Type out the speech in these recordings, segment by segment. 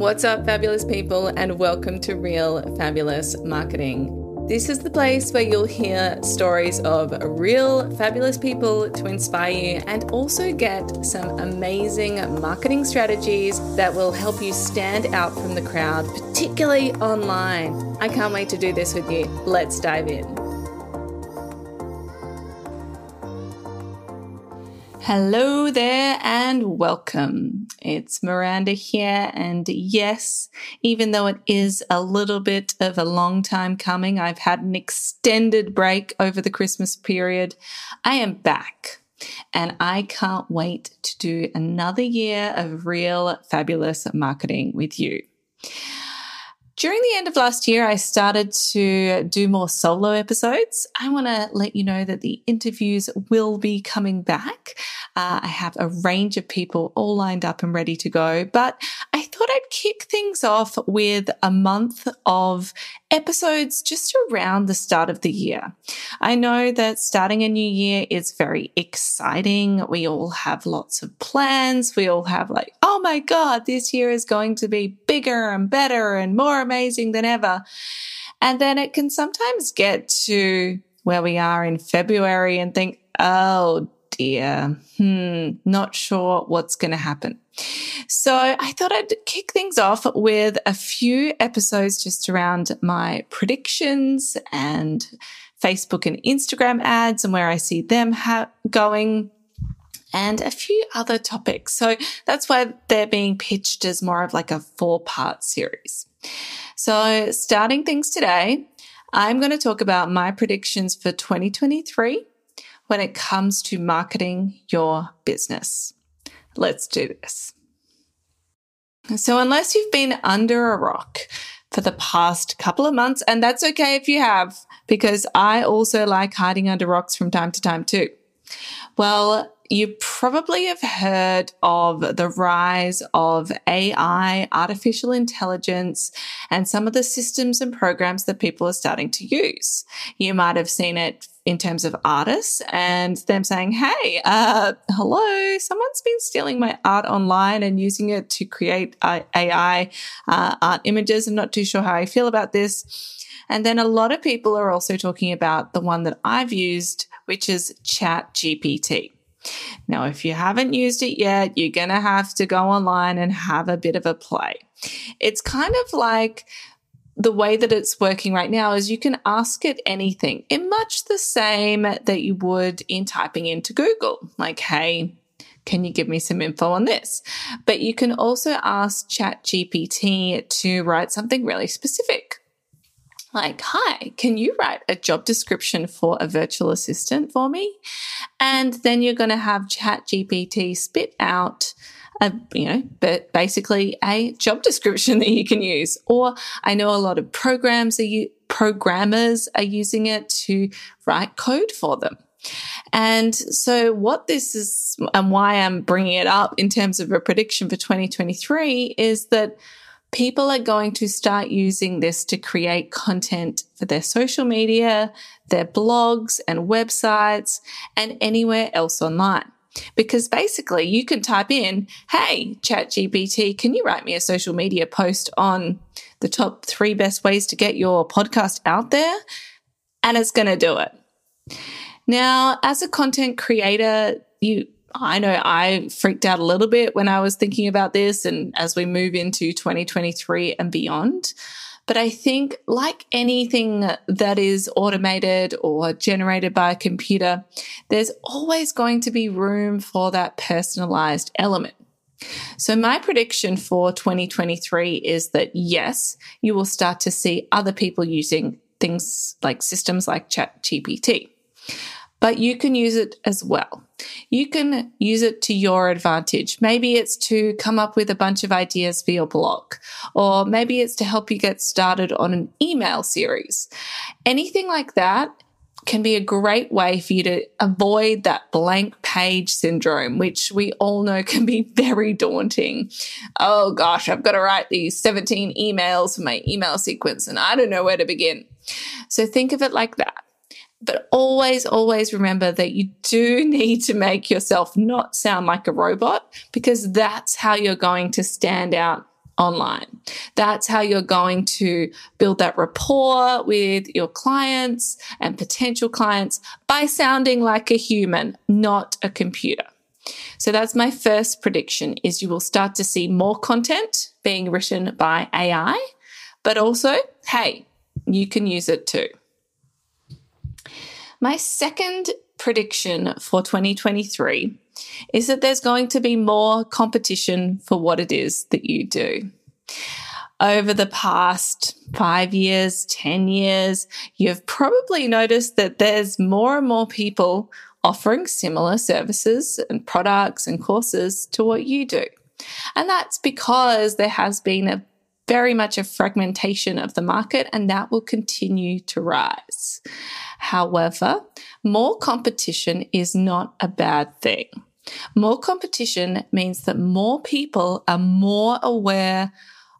What's up, fabulous people, and welcome to Real Fabulous Marketing. This is the place where you'll hear stories of real fabulous people to inspire you and also get some amazing marketing strategies that will help you stand out from the crowd, particularly online. I can't wait to do this with you. Let's dive in. Hello there and welcome. It's Miranda here. And yes, even though it is a little bit of a long time coming, I've had an extended break over the Christmas period. I am back and I can't wait to do another year of real fabulous marketing with you. During the end of last year, I started to do more solo episodes. I want to let you know that the interviews will be coming back. Uh, I have a range of people all lined up and ready to go, but I thought I'd kick things off with a month of episodes just around the start of the year. I know that starting a new year is very exciting. We all have lots of plans. We all have like, oh my God, this year is going to be bigger and better and more amazing than ever. And then it can sometimes get to where we are in February and think, oh dear, hmm, not sure what's going to happen. So I thought I'd kick things off with a few episodes just around my predictions and Facebook and Instagram ads and where I see them ha- going and a few other topics. So that's why they're being pitched as more of like a four part series. So starting things today, I'm going to talk about my predictions for 2023 when it comes to marketing your business. Let's do this. So, unless you've been under a rock for the past couple of months, and that's okay if you have, because I also like hiding under rocks from time to time too. Well, you probably have heard of the rise of AI, artificial intelligence, and some of the systems and programs that people are starting to use. You might have seen it in terms of artists and them saying, Hey, uh, hello, someone's been stealing my art online and using it to create uh, AI uh, art images. I'm not too sure how I feel about this. And then a lot of people are also talking about the one that I've used, which is Chat GPT. Now, if you haven't used it yet, you're going to have to go online and have a bit of a play. It's kind of like the way that it's working right now is you can ask it anything in much the same that you would in typing into Google, like, hey, can you give me some info on this? But you can also ask ChatGPT to write something really specific like, hi, can you write a job description for a virtual assistant for me? And then you're going to have Chat GPT spit out a, you know, but basically a job description that you can use. Or I know a lot of programs are you, programmers are using it to write code for them. And so what this is and why I'm bringing it up in terms of a prediction for 2023 is that people are going to start using this to create content for their social media, their blogs and websites, and anywhere else online. Because basically, you can type in, Hey, ChatGPT, can you write me a social media post on the top three best ways to get your podcast out there? And it's going to do it. Now, as a content creator, you I know I freaked out a little bit when I was thinking about this and as we move into 2023 and beyond. But I think, like anything that is automated or generated by a computer, there's always going to be room for that personalized element. So, my prediction for 2023 is that yes, you will start to see other people using things like systems like ChatGPT but you can use it as well. You can use it to your advantage. Maybe it's to come up with a bunch of ideas for your blog, or maybe it's to help you get started on an email series. Anything like that can be a great way for you to avoid that blank page syndrome, which we all know can be very daunting. Oh gosh, I've got to write these 17 emails for my email sequence and I don't know where to begin. So think of it like that. But always, always remember that you do need to make yourself not sound like a robot because that's how you're going to stand out online. That's how you're going to build that rapport with your clients and potential clients by sounding like a human, not a computer. So that's my first prediction is you will start to see more content being written by AI, but also, hey, you can use it too. My second prediction for 2023 is that there's going to be more competition for what it is that you do. Over the past five years, 10 years, you've probably noticed that there's more and more people offering similar services and products and courses to what you do. And that's because there has been a very much a fragmentation of the market and that will continue to rise. However, more competition is not a bad thing. More competition means that more people are more aware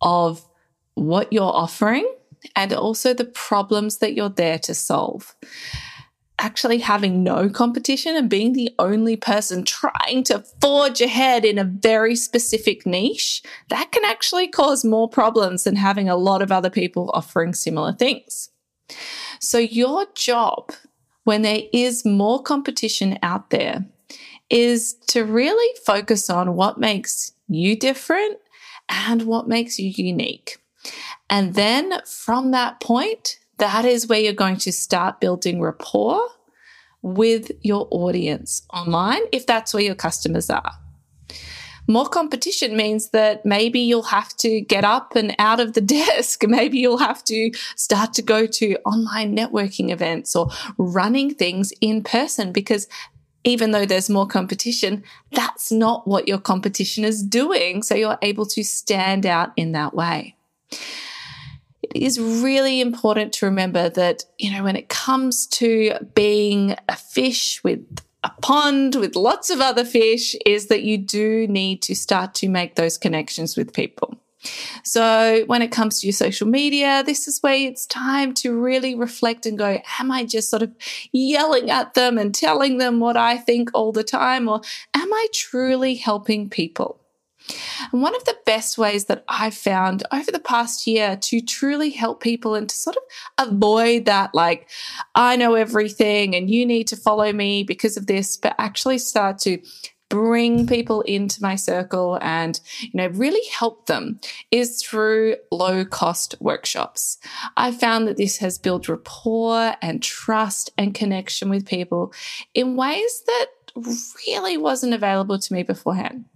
of what you're offering and also the problems that you're there to solve actually having no competition and being the only person trying to forge ahead in a very specific niche, that can actually cause more problems than having a lot of other people offering similar things. So, your job when there is more competition out there is to really focus on what makes you different and what makes you unique. And then from that point, that is where you're going to start building rapport with your audience online if that's where your customers are. More competition means that maybe you'll have to get up and out of the desk. Maybe you'll have to start to go to online networking events or running things in person because even though there's more competition, that's not what your competition is doing. So you're able to stand out in that way it is really important to remember that, you know, when it comes to being a fish with a pond with lots of other fish, is that you do need to start to make those connections with people. So, when it comes to your social media, this is where it's time to really reflect and go, Am I just sort of yelling at them and telling them what I think all the time? Or am I truly helping people? And one of the best ways that I've found over the past year to truly help people and to sort of avoid that, like, I know everything and you need to follow me because of this, but actually start to bring people into my circle and you know really help them is through low cost workshops. I've found that this has built rapport and trust and connection with people in ways that really wasn't available to me beforehand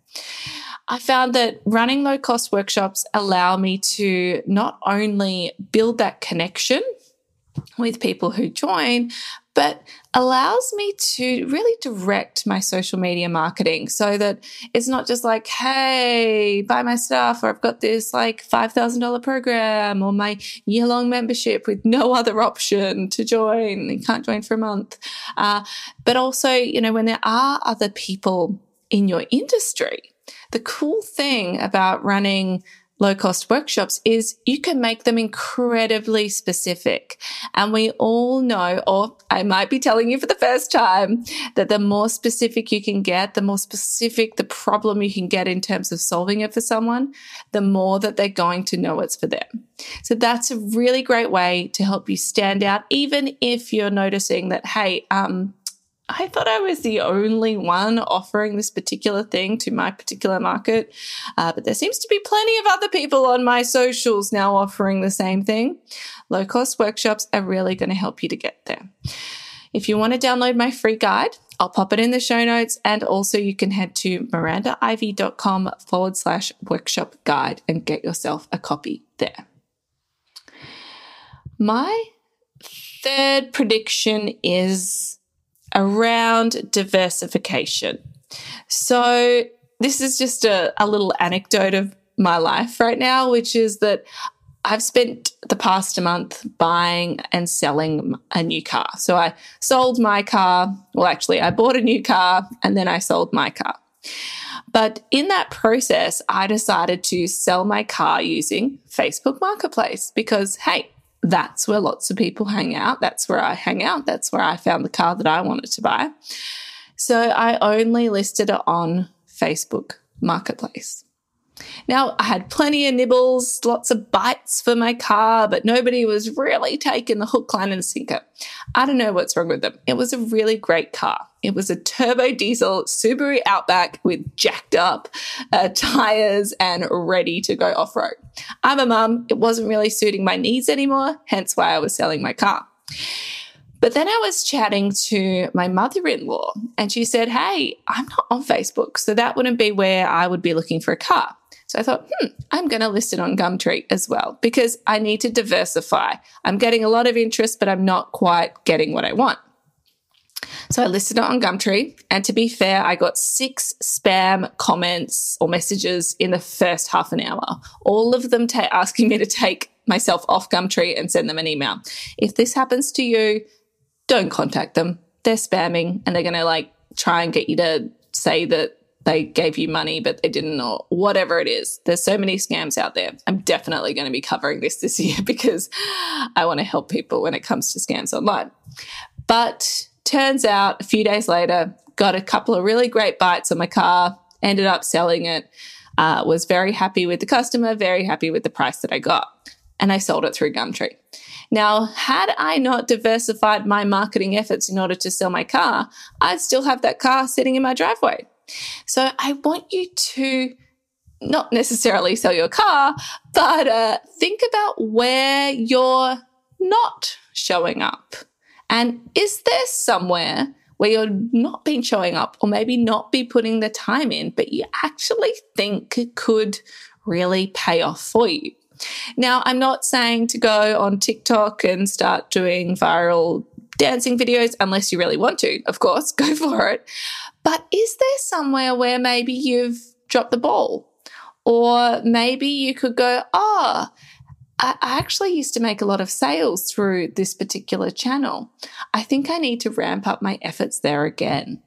I found that running low cost workshops allow me to not only build that connection with people who join, but allows me to really direct my social media marketing so that it's not just like, hey, buy my stuff, or I've got this like $5,000 program, or my year long membership with no other option to join. You can't join for a month. Uh, but also, you know, when there are other people in your industry the cool thing about running low cost workshops is you can make them incredibly specific. And we all know, or I might be telling you for the first time, that the more specific you can get, the more specific the problem you can get in terms of solving it for someone, the more that they're going to know it's for them. So that's a really great way to help you stand out, even if you're noticing that, hey, um, I thought I was the only one offering this particular thing to my particular market, uh, but there seems to be plenty of other people on my socials now offering the same thing. Low cost workshops are really going to help you to get there. If you want to download my free guide, I'll pop it in the show notes. And also, you can head to mirandaivy.com forward slash workshop guide and get yourself a copy there. My third prediction is around diversification. So, this is just a, a little anecdote of my life right now, which is that I've spent the past month buying and selling a new car. So I sold my car. Well, actually, I bought a new car and then I sold my car. But in that process, I decided to sell my car using Facebook Marketplace because, hey, that's where lots of people hang out. That's where I hang out. That's where I found the car that I wanted to buy. So I only listed it on Facebook Marketplace. Now, I had plenty of nibbles, lots of bites for my car, but nobody was really taking the hook, line, and sinker. I don't know what's wrong with them. It was a really great car. It was a turbo diesel Subaru Outback with jacked up uh, tires and ready to go off road. I'm a mum. It wasn't really suiting my needs anymore, hence why I was selling my car. But then I was chatting to my mother in law, and she said, Hey, I'm not on Facebook, so that wouldn't be where I would be looking for a car. So I thought, hmm, I'm going to list it on Gumtree as well because I need to diversify. I'm getting a lot of interest, but I'm not quite getting what I want. So I listed it on Gumtree. And to be fair, I got six spam comments or messages in the first half an hour, all of them ta- asking me to take myself off Gumtree and send them an email. If this happens to you, don't contact them. They're spamming and they're going to like try and get you to say that they gave you money, but they didn't, or whatever it is. There's so many scams out there. I'm definitely going to be covering this this year because I want to help people when it comes to scams online. But turns out a few days later, got a couple of really great bites on my car, ended up selling it, uh, was very happy with the customer, very happy with the price that I got. And I sold it through Gumtree. Now, had I not diversified my marketing efforts in order to sell my car, I'd still have that car sitting in my driveway. So I want you to not necessarily sell your car, but uh, think about where you're not showing up. And is there somewhere where you're not been showing up or maybe not be putting the time in, but you actually think could really pay off for you? Now, I'm not saying to go on TikTok and start doing viral dancing videos unless you really want to, of course, go for it. But is there somewhere where maybe you've dropped the ball? Or maybe you could go, oh, I actually used to make a lot of sales through this particular channel. I think I need to ramp up my efforts there again.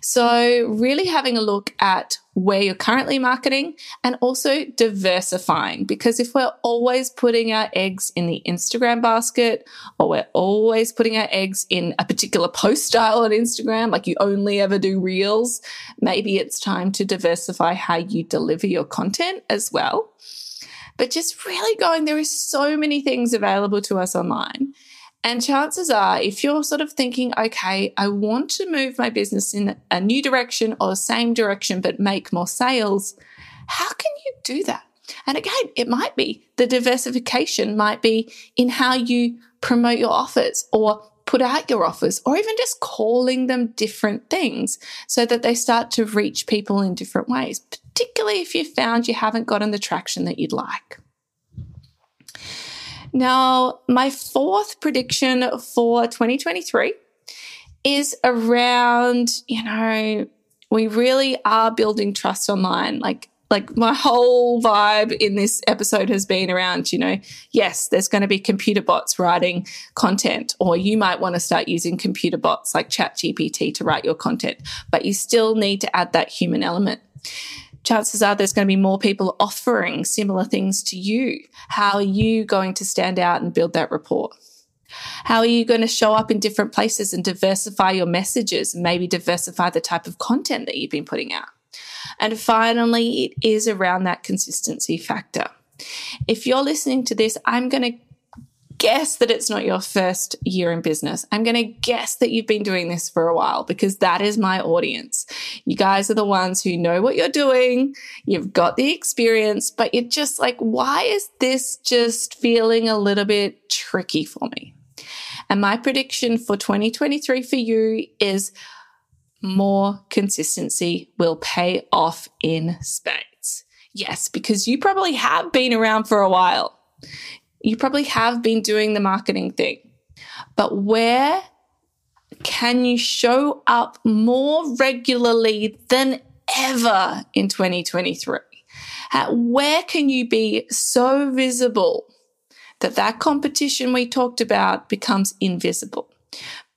So, really having a look at where you're currently marketing and also diversifying. Because if we're always putting our eggs in the Instagram basket or we're always putting our eggs in a particular post style on Instagram, like you only ever do reels, maybe it's time to diversify how you deliver your content as well. But just really going, there is so many things available to us online. And chances are, if you're sort of thinking, okay, I want to move my business in a new direction or the same direction, but make more sales, how can you do that? And again, it might be the diversification might be in how you promote your offers or put out your offers or even just calling them different things so that they start to reach people in different ways, particularly if you found you haven't gotten the traction that you'd like. Now, my fourth prediction for 2023 is around, you know, we really are building trust online. Like, like my whole vibe in this episode has been around, you know, yes, there's going to be computer bots writing content, or you might want to start using computer bots like ChatGPT to write your content, but you still need to add that human element chances are there's going to be more people offering similar things to you. How are you going to stand out and build that rapport? How are you going to show up in different places and diversify your messages and maybe diversify the type of content that you've been putting out? And finally, it is around that consistency factor. If you're listening to this, I'm going to guess that it's not your first year in business. I'm going to guess that you've been doing this for a while because that is my audience. You guys are the ones who know what you're doing. You've got the experience, but you're just like, why is this just feeling a little bit tricky for me? And my prediction for 2023 for you is more consistency will pay off in spades. Yes, because you probably have been around for a while you probably have been doing the marketing thing, but where can you show up more regularly than ever in 2023? where can you be so visible that that competition we talked about becomes invisible?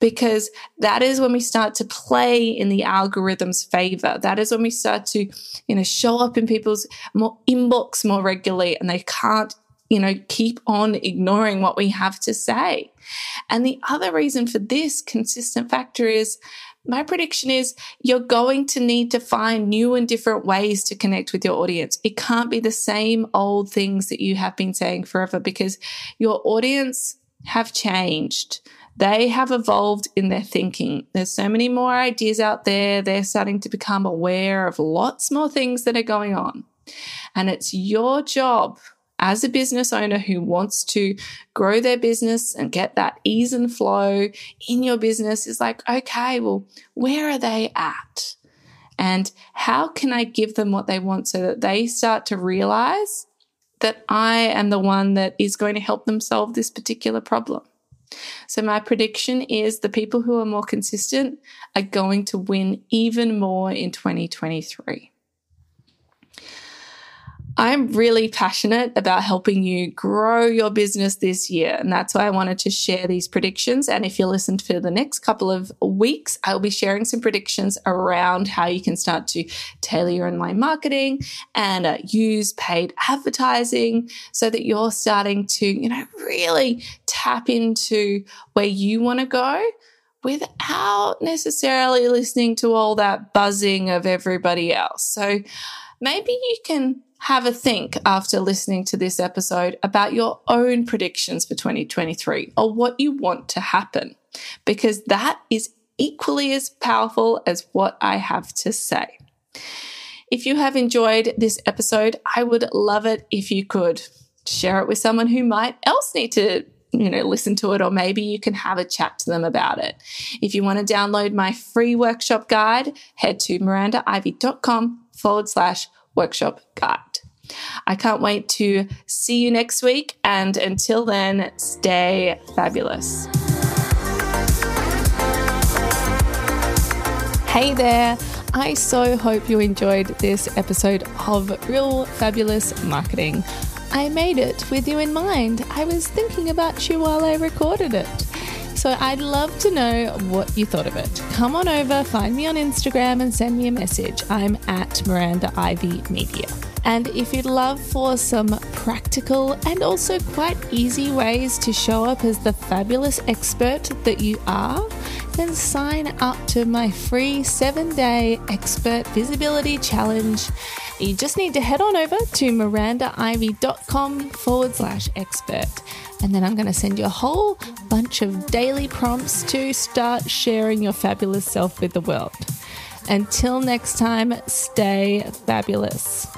Because that is when we start to play in the algorithm's favor. That is when we start to, you know, show up in people's more inbox more regularly and they can't you know, keep on ignoring what we have to say. And the other reason for this consistent factor is my prediction is you're going to need to find new and different ways to connect with your audience. It can't be the same old things that you have been saying forever because your audience have changed. They have evolved in their thinking. There's so many more ideas out there. They're starting to become aware of lots more things that are going on. And it's your job as a business owner who wants to grow their business and get that ease and flow in your business is like, okay, well, where are they at? And how can I give them what they want so that they start to realize that I am the one that is going to help them solve this particular problem? So, my prediction is the people who are more consistent are going to win even more in 2023. I'm really passionate about helping you grow your business this year. And that's why I wanted to share these predictions. And if you listen for the next couple of weeks, I'll be sharing some predictions around how you can start to tailor your online marketing and uh, use paid advertising so that you're starting to, you know, really tap into where you want to go without necessarily listening to all that buzzing of everybody else. So maybe you can have a think after listening to this episode about your own predictions for 2023 or what you want to happen, because that is equally as powerful as what I have to say. If you have enjoyed this episode, I would love it if you could share it with someone who might else need to you know, listen to it, or maybe you can have a chat to them about it. If you want to download my free workshop guide, head to mirandaivy.com forward slash workshop guide. I can't wait to see you next week. And until then, stay fabulous. Hey there. I so hope you enjoyed this episode of Real Fabulous Marketing. I made it with you in mind. I was thinking about you while I recorded it. So I'd love to know what you thought of it. Come on over, find me on Instagram, and send me a message. I'm at Miranda Ivy Media. And if you'd love for some practical and also quite easy ways to show up as the fabulous expert that you are, then sign up to my free seven day expert visibility challenge. You just need to head on over to mirandaivy.com forward slash expert. And then I'm going to send you a whole bunch of daily prompts to start sharing your fabulous self with the world. Until next time, stay fabulous.